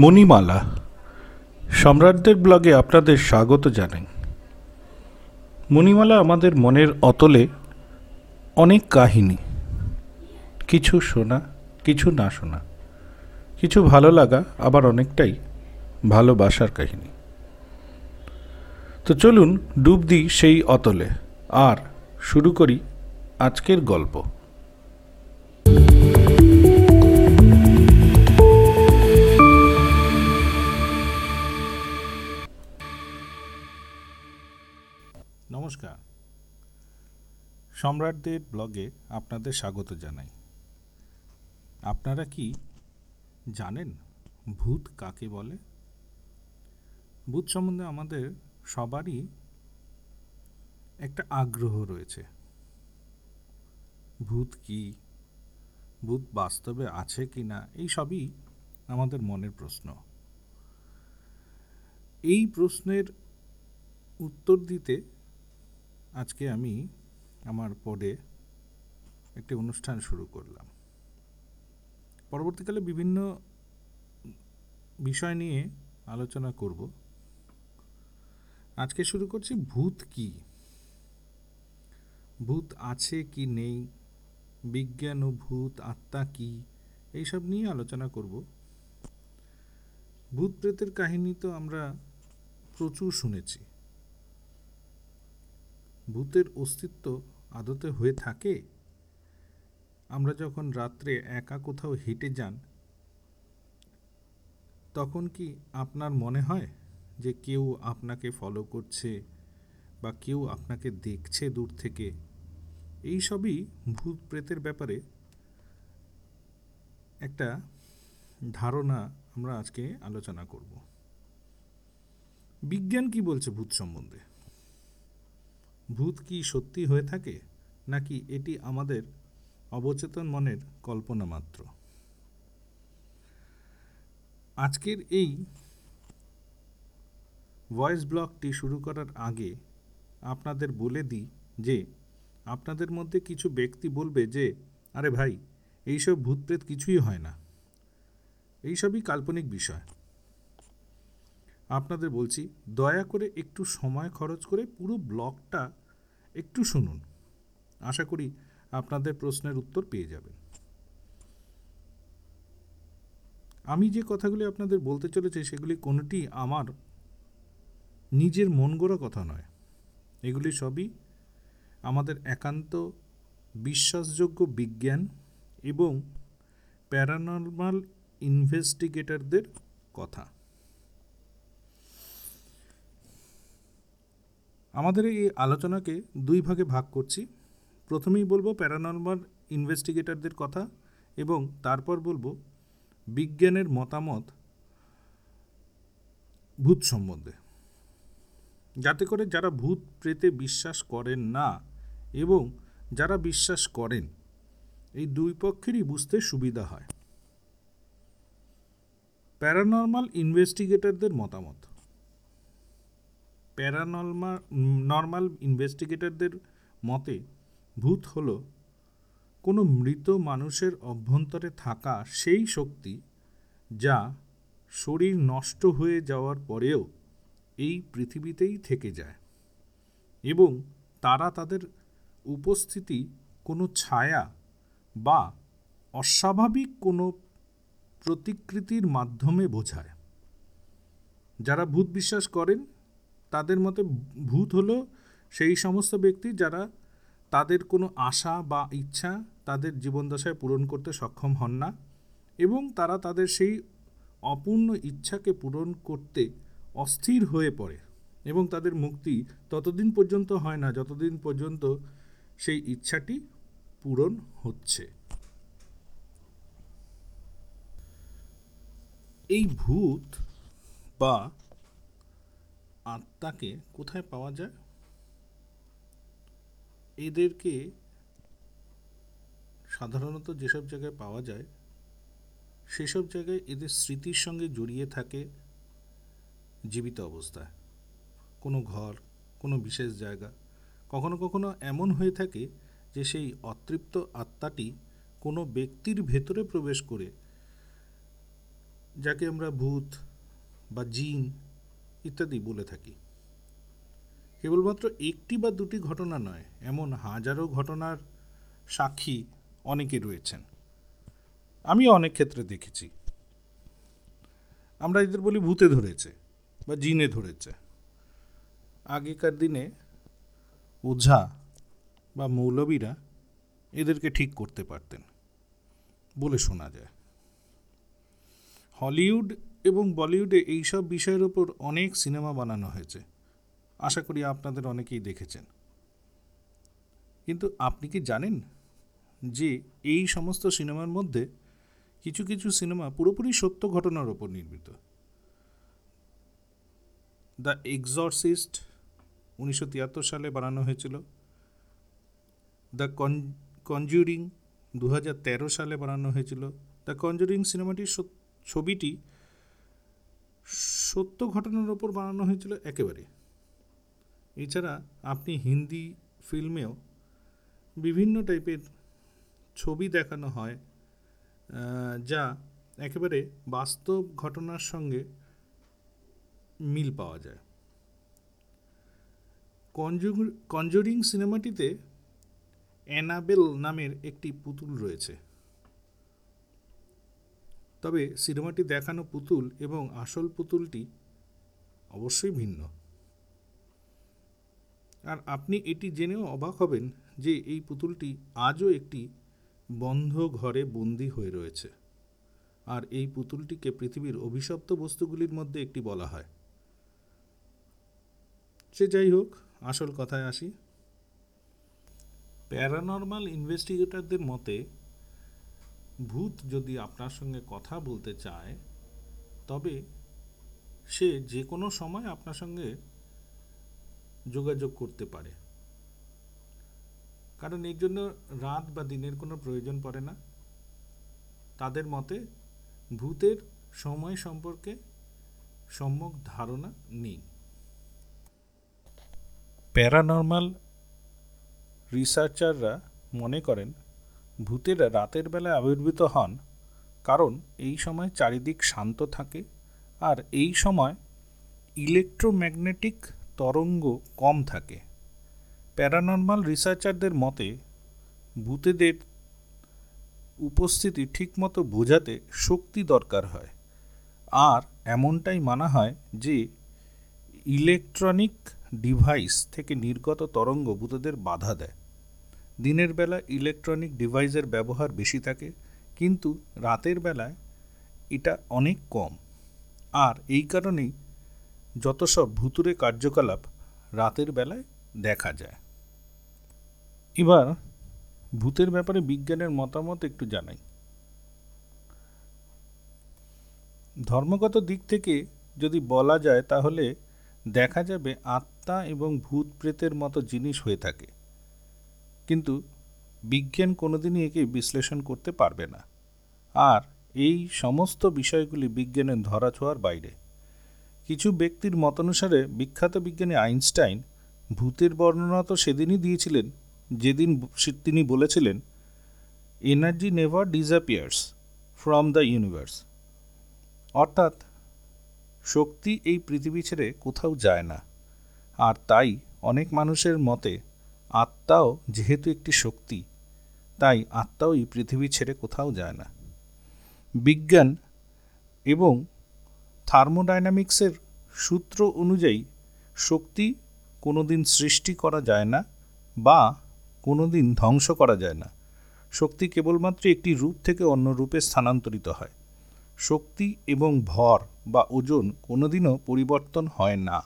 মণিমালা, সম্রাটদের ব্লগে আপনাদের স্বাগত জানাই। মণিমালা আমাদের মনের অতলে অনেক কাহিনী। কিছু শোনা, কিছু না শোনা, কিছু ভালো লাগা, আবার অনেকটাই ভালোবাসার কাহিনী। তো চলুন ডুব দিই সেই অতলে। আর শুরু করি আজকের গল্প। নমস্কার। সম্রাটদের ব্লগে আপনাদের স্বাগত জানাই। আপনারা কি জানেন ভূত কাকে বলে? ভূত সম্বন্ধে আমাদের সবারই একটা আগ্রহ রয়েছে। ভূত কি? ভূত বাস্তবে আছে কি না এই সবই আমাদের মনের প্রশ্ন। এই প্রশ্নের উত্তর দিতে আজকে আমি আমার পদে একটি অনুষ্ঠান শুরু করলাম। পরবর্তীকালে বিভিন্ন বিষয় নিয়ে আলোচনা করব। আজকে শুরু করছি ভূত কি? ভূত আছে কি নেই? বিজ্ঞান ও ভূত, আত্মা কি? এইসব নিয়ে আলোচনা করব। ভূত প্রেতের কাহিনী তো আমরা প্রচুর শুনেছি। ভূতের অস্তিত্ব আদতে হয়ে থাকে? আমরা যখন রাত্রে একা কোথাও হেঁটে যান, তখন কি আপনার মনে হয় যে কেউ আপনাকে ফলো করছে বা কেউ আপনাকে দেখছে দূর থেকে? এই সবই ভূত প্রেতের ব্যাপারে একটা ধারণা আমরা আজকে আলোচনা করব। বিজ্ঞান কি বলছে ভূত সম্বন্ধে? ভূত কি সত্যি হয়ে থাকে, নাকি এটি আমাদের অবচেতন মনের কল্পনা মাত্র? আজকের এই ভয়েস ব্লগটি শুরু করার আগে আপনাদের বলে দিই যে, আপনাদের মধ্যে কিছু ব্যক্তি বলবে যে, আরে ভাই, এইসব ভূত প্রেত কিছুই হয় না। এইসবই কাল্পনিক বিষয়। আপনাদের বলছি, দয়া করে একটু সময় খরচ করে পুরো ব্লগটা একটু শুনুন। আশা করি আপনাদের প্রশ্নের উত্তর পেয়ে যাবেন। আমি যে কথাগুলি আপনাদের বলতে চলেছি, সেগুলি কোনোটি আমার নিজের মন গড়া কথা নয়। এগুলি সবই আমাদের একান্ত বিশ্বাসযোগ্য বিজ্ঞান এবং প্যারানর্মাল ইনভেস্টিগেটরদের কথা। আমাদের এই আলোচনাকে দুই ভাগে ভাগ করছি। প্রথমেই বলব প্যারানর্মাল ইনভেস্টিগেটরদের কথা এবং তারপর বলব বিজ্ঞানের মতামত ভূত সম্বন্ধে। যাতে করে যারা ভূত প্রেতে বিশ্বাস করেন না এবং যারা বিশ্বাস করেন, এই দুই পক্ষেরই বুঝতে সুবিধা হয়। প্যারানর্মাল ইনভেস্টিগেটরদের মতামত। প্যারানর্মাল, নর্মাল ইনভেস্টিগেটরদের মতে, ভূত হল কোনো মৃত মানুষের অভ্যন্তরে থাকা সেই শক্তি যা শরীর নষ্ট হয়ে যাওয়ার পরেও এই পৃথিবীতেই থেকে যায় এবং তারা তাদের উপস্থিতি, কোনো ছায়া বা অস্বাভাবিক কোনো প্রতিকৃতির মাধ্যমে বোঝায়। যারা ভূত বিশ্বাস করেন তাদের মতে ভূত হলো সেই সমস্ত ব্যক্তি যারা তাদের কোনো আশা বা ইচ্ছা তাদের জীবনদশায় পূরণ করতে সক্ষম হন না এবং তারা তাদের সেই অপূর্ণ ইচ্ছাকে পূরণ করতে অস্থির হয়ে পড়ে এবং তাদের মুক্তি ততদিন পর্যন্ত হয় না, যতদিন পর্যন্ত সেই ইচ্ছাটি পূরণ হচ্ছে। এই ভূত বা আত্মাকে কোথায় পাওয়া যায়? এদেরকে সাধারণত যেসব জায়গায় পাওয়া যায়, সেসব জায়গায় এদের স্মৃতির সঙ্গে জড়িয়ে থাকে জীবিত অবস্থায়। কোনো ঘর, কোনো বিশেষ জায়গা, কখনো কখনো এমন হয়ে থাকে যে সেই অতৃপ্ত আত্মাটি কোনো ব্যক্তির ভেতরে প্রবেশ করে, যাকে আমরা ভূত বা জিন ইত্যাদি বলে থাকি। কেবলমাত্র একটি বা দুটি ঘটনা নয়, এমন হাজারো ঘটনার সাক্ষী অনেকে রয়েছেন। আমি অনেক ক্ষেত্রে দেখেছি। আমরা এদের বলি ভূতে ধরেছে বা জিনে ধরেছে। আগেকার দিনে ওঝা বা মৌলবীরা এদেরকে ঠিক করতে পারতেন বলে শোনা যায়। হলিউড এবং বলিউডে এইসব বিষয়ের ওপর অনেক সিনেমা বানানো হয়েছে। আশা করি আপনাদের অনেকেই দেখেছেন। কিন্তু আপনি কি জানেন যে এই সমস্ত সিনেমার মধ্যে কিছু কিছু সিনেমা পুরোপুরি সত্য ঘটনার ওপর নির্মিত? দ্য এক্সরসিস্ট উনিশশো তিয়াত্তর সালে বানানো হয়েছিল। দ্য কনজুরিং দু সালে বানানো হয়েছিল। দ্য কনজুরিং সিনেমাটির ছবিটি সত্য ঘটনার ওপর বানানো হয়েছিল একেবারে। এছাড়া আপনি হিন্দি ফিল্মেও বিভিন্ন টাইপের ছবি দেখানো হয় যা একেবারে বাস্তব ঘটনার সঙ্গে মিল পাওয়া যায়। কনজুর কনজুরিং সিনেমাটিতে অ্যানাবেল নামের একটি পুতুল রয়েছে। তবে সিনেমাটি দেখানো পুতুল এবং আসল পুতুলটি অবশ্যই ভিন্ন। আর আপনি এটি জেনেও অবাক হবেন যে এই পুতুলটি আজও একটি বন্ধ ঘরে বন্দি হয়ে রয়েছে। আর এই পুতুলটিকে পৃথিবীর অভিশপ্ত বস্তুগুলির মধ্যে একটি বলা হয়। সে যাই হোক, আসল কথায় আসি। প্যারানর্মাল ইনভেস্টিগেটরদের মতে ভূত যদি আপনার সঙ্গে কথা বলতে চায়, তবে সে যে কোনো সময় আপনার সঙ্গে যোগাযোগ করতে পারে। কারণ এর জন্য রাত বা দিনের কোনো প্রয়োজন পড়ে না। তাদের মতে, ভূতের সময় সম্পর্কে সম্যক ধারণা নেই। প্যারানর্মাল রিসার্চাররা মনে করেন ভূতেরা রাতের বেলায় আবির্ভূত হন, কারণ এই সময় চারিদিক শান্ত থাকে আর এই সময় ইলেকট্রোম্যাগনেটিক তরঙ্গ কম থাকে। প্যারানর্মাল রিসার্চারদের মতে, ভূতেদের উপস্থিতি ঠিকমতো বোঝাতে শক্তি দরকার হয়, আর এমনটাই মানা হয় যে ইলেকট্রনিক ডিভাইস থেকে নির্গত তরঙ্গ ভূতেদের বাধা দেয়। দিনের বেলা ইলেকট্রনিক ডিভাইসের ব্যবহার বেশি থাকে, কিন্তু রাতের বেলায় এটা অনেক কম। আর এই কারণেই যত সব ভুতুরে কার্যকলাপ রাতের বেলায় দেখা যায়। এবার ভূতের ব্যাপারে বিজ্ঞানের মতামত একটু জানাই। ধর্মগত দিক থেকে যদি বলা যায়, তাহলে দেখা যাবে আত্মা এবং ভূত প্রেতের মতো জিনিস হয়ে থাকে। কিন্তু বিজ্ঞান কোনোদিনই একে বিশ্লেষণ করতে পারবে না। আর এই সমস্ত বিষয়গুলি বিজ্ঞানের ধরাছোঁয়ার বাইরে। কিছু ব্যক্তির মতানুসারে বিখ্যাত বিজ্ঞানী আইনস্টাইন ভূতের বর্ণনা তো সেদিনই দিয়েছিলেন, যেদিন তিনি বলেছিলেন energy never disappears from the universe অর্থাৎ, শক্তি এই পৃথিবী ছেড়ে কোথাও যায় না। আর তাই অনেক মানুষের মতে আত্মাও যেহেতু একটি শক্তি, তাই আত্মাও এই পৃথিবী ছেড়ে কোথাও যায় না। বিজ্ঞান এবং থার্মোডাইনামিক্সের সূত্র অনুযায়ী শক্তি কোনোদিন সৃষ্টি করা যায় না বা কোনোদিন ধ্বংস করা যায় না। শক্তি কেবলমাত্র একটি রূপ থেকে অন্য রূপে স্থানান্তরিত হয়। শক্তি এবং ভর বা ওজন কোনোদিনও পরিবর্তন হয় না।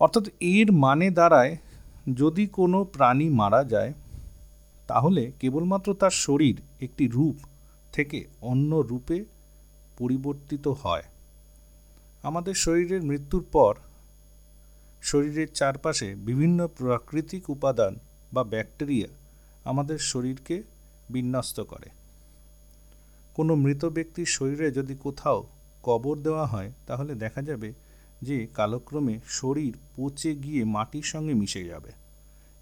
অর্থাৎ এর মানে দাঁড়ায় যদি কোনো প্রাণী মারা যায়, তাহলে কেবলমাত্র তার শরীর একটি রূপ থেকে অন্য রূপে পরিবর্তিত হয়। আমাদের শরীরের মৃত্যুর পর শরীরের চারপাশে বিভিন্ন প্রাকৃতিক উপাদান বা ব্যাকটেরিয়া আমাদের শরীরকে বিন্যস্ত করে। কোনো মৃত ব্যক্তির শরীরে যদি কোথাও কবর দেওয়া হয়, তাহলে দেখা যাবে যে কালক্রমে শরীর পচে গিয়ে মাটির সঙ্গে মিশে যাবে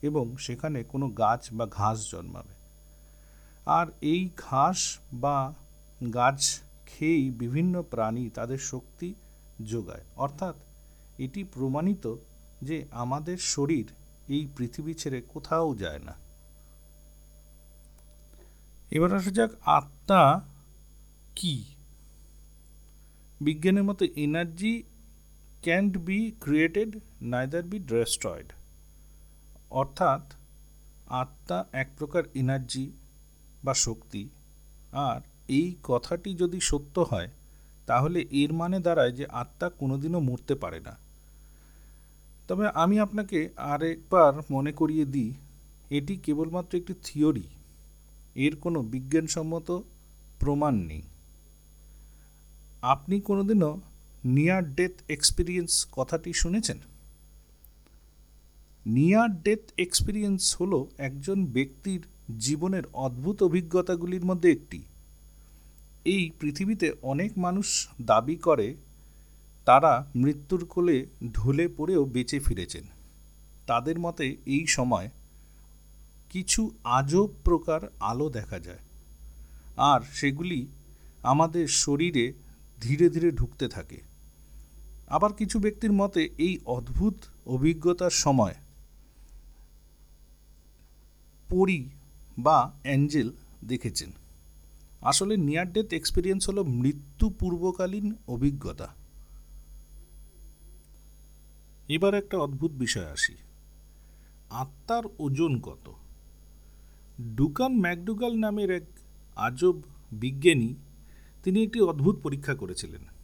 এবং সেখানে কোনো গাছ বা ঘাস জন্মাবে। আর এই ঘাস বা গাছ খেয়েই বিভিন্ন প্রাণী তাদের শক্তি যোগায়। অর্থাৎ এটি প্রমাণিত যে আমাদের শরীর এই পৃথিবী ছেড়ে কোথাও যায় না। এবার আসা যাক আত্মা কি? বিজ্ঞানের মতো energy can't be created neither be destroyed অর্থাৎ, আত্মা এক প্রকার এনার্জি বা শক্তি। আর এই কথাটি যদি সত্য হয়, তাহলে এর মানে দাঁড়ায় যে আত্মা কোনোদিনও মরতে পারে না। তবে আমি আপনাকে আরেকবার মনে করিয়ে দিই, এটি কেবলমাত্র একটি থিওরি। এর কোনো বিজ্ঞানসম্মত প্রমাণ নেই। আপনি কোনোদিনও নিয়ার ডেথ এক্সপিরিয়েন্স কথাটি শুনেছেন? নিয়ার ডেথ এক্সপিরিয়েন্স হলো একজন ব্যক্তির জীবনের অদ্ভুত অভিজ্ঞতাগুলির মধ্যে একটি। এই পৃথিবীতে অনেক মানুষ দাবি করে, তারা মৃত্যুর কোলে ঢলে পড়েও বেঁচে ফিরেছেন। তাদের মতে এই সময় কিছু আজব প্রকার আলো দেখা যায়, আর সেগুলি আমাদের শরীরে ধীরে ধীরে ঢুকতে থাকে। আবার কিছু ব্যক্তির মতে, এই অদ্ভুত অভিজ্ঞতার সময় পরি বা অ্যাঞ্জেল দেখেছেন। আসলে নিয়ার ডেথ এক্সপিরিয়েন্স হলো মৃত্যু পূর্বকালীন অভিজ্ঞতা। এবার একটা অদ্ভুত বিষয় আসি। আত্মার ওজন কত? ডুকান ম্যাকডুগাল নামের এক আজব বিজ্ঞানী তিনি একটি অদ্ভুত পরীক্ষা করেছিলেন।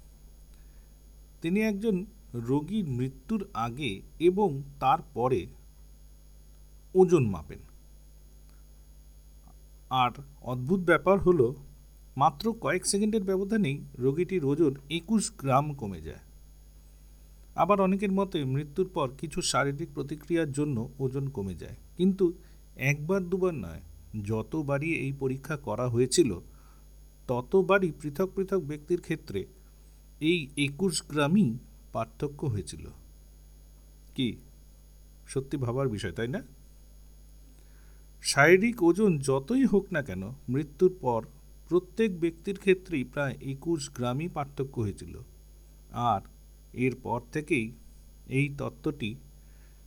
তিনি একজন রোগীর মৃত্যুর আগে এবং তারপরে ওজন মাপেন। আর অদ্ভুত ব্যাপার হলো, মাত্র কয়েক সেকেন্ডের ব্যবধানেই রোগীটির ওজন একুশ গ্রাম কমে যায়। আবার অনেকের মতে মৃত্যুর পর কিছু শারীরিক প্রতিক্রিয়ার জন্য ওজন কমে যায়। কিন্তু একবার দুবার নয়, যতবারই এই পরীক্ষা করা হয়েছিল, ততবারই পৃথক পৃথক ব্যক্তির ক্ষেত্রে এই একুশ গ্রামই পার্থক্য হয়েছিল। কি? সত্যি ভাবার বিষয়, তাই না? শারীরিক ওজন যতই হোক না কেন, মৃত্যুর পর প্রত্যেক ব্যক্তির ক্ষেত্রেই প্রায় একুশ গ্রামই পার্থক্য হয়েছিল। আর এরপর থেকেই এই তত্ত্বটি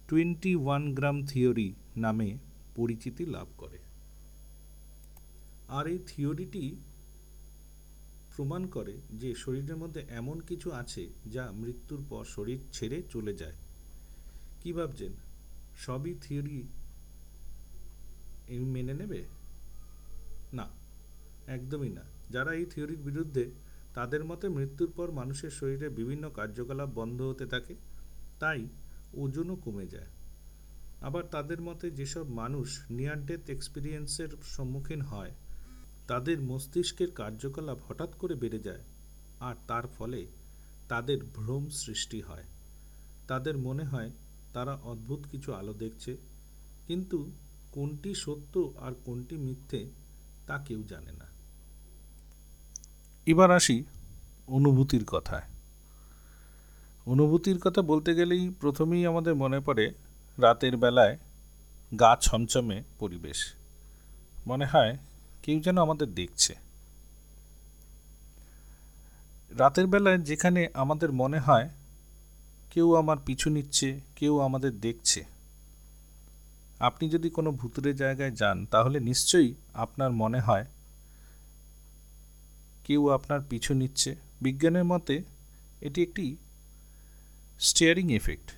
টোয়েন্টি ওয়ান গ্রাম থিওরি নামে পরিচিতি লাভ করে। আর এই থিওরিটি প্রমাণ করে যে শরীরের মধ্যে এমন কিছু আছে যা মৃত্যুর পর শরীর ছেড়ে চলে যায়। কি ভাবছেন? সবই থিওরি মেনে নেবে? না, একদমই না। যারা এই থিওরির বিরুদ্ধে তাদের মতে মৃত্যুর পর মানুষের শরীরে বিভিন্ন কার্যকলাপ বন্ধ হতে থাকে, তাই ওজনও কমে যায়। আবার তাদের মতে যেসব মানুষ নিয়ার ডেথ এক্সপিরিয়েন্সের সম্মুখীন হয় তাদের মস্তিষ্কের কার্যকলাপ হঠাৎ করে বেড়ে যায় আর তার ফলে তাদের ভ্রম সৃষ্টি হয়। তাদের মনে হয় তারা অদ্ভুত কিছু আলো দেখছে, কিন্তু কোনটি সত্য আর কোনটি মিথ্যে তা কেউ জানে না। এবার আসি অনুভূতির কথায়। অনুভূতির কথা বলতে গেলেই প্রথমেই আমাদের মনে পড়ে রাতের বেলায় গা ছমছমে পরিবেশ। মনে হয় কেউ যেন আমাদের দেখছে। রাতের বেলায় যেখানে আমাদের মনে হয়, কেউ আমার পিছু নিচ্ছে, কেউ আমাদের দেখছে। আপনি যদি কোনো ভুতুরে জায়গায় যান, তাহলে নিশ্চয়ই আপনার মনে হয়, কেউ আপনার পিছু নিচ্ছে। বিজ্ঞানের মতে, এটি একটি স্টিয়ারিং এফেক্ট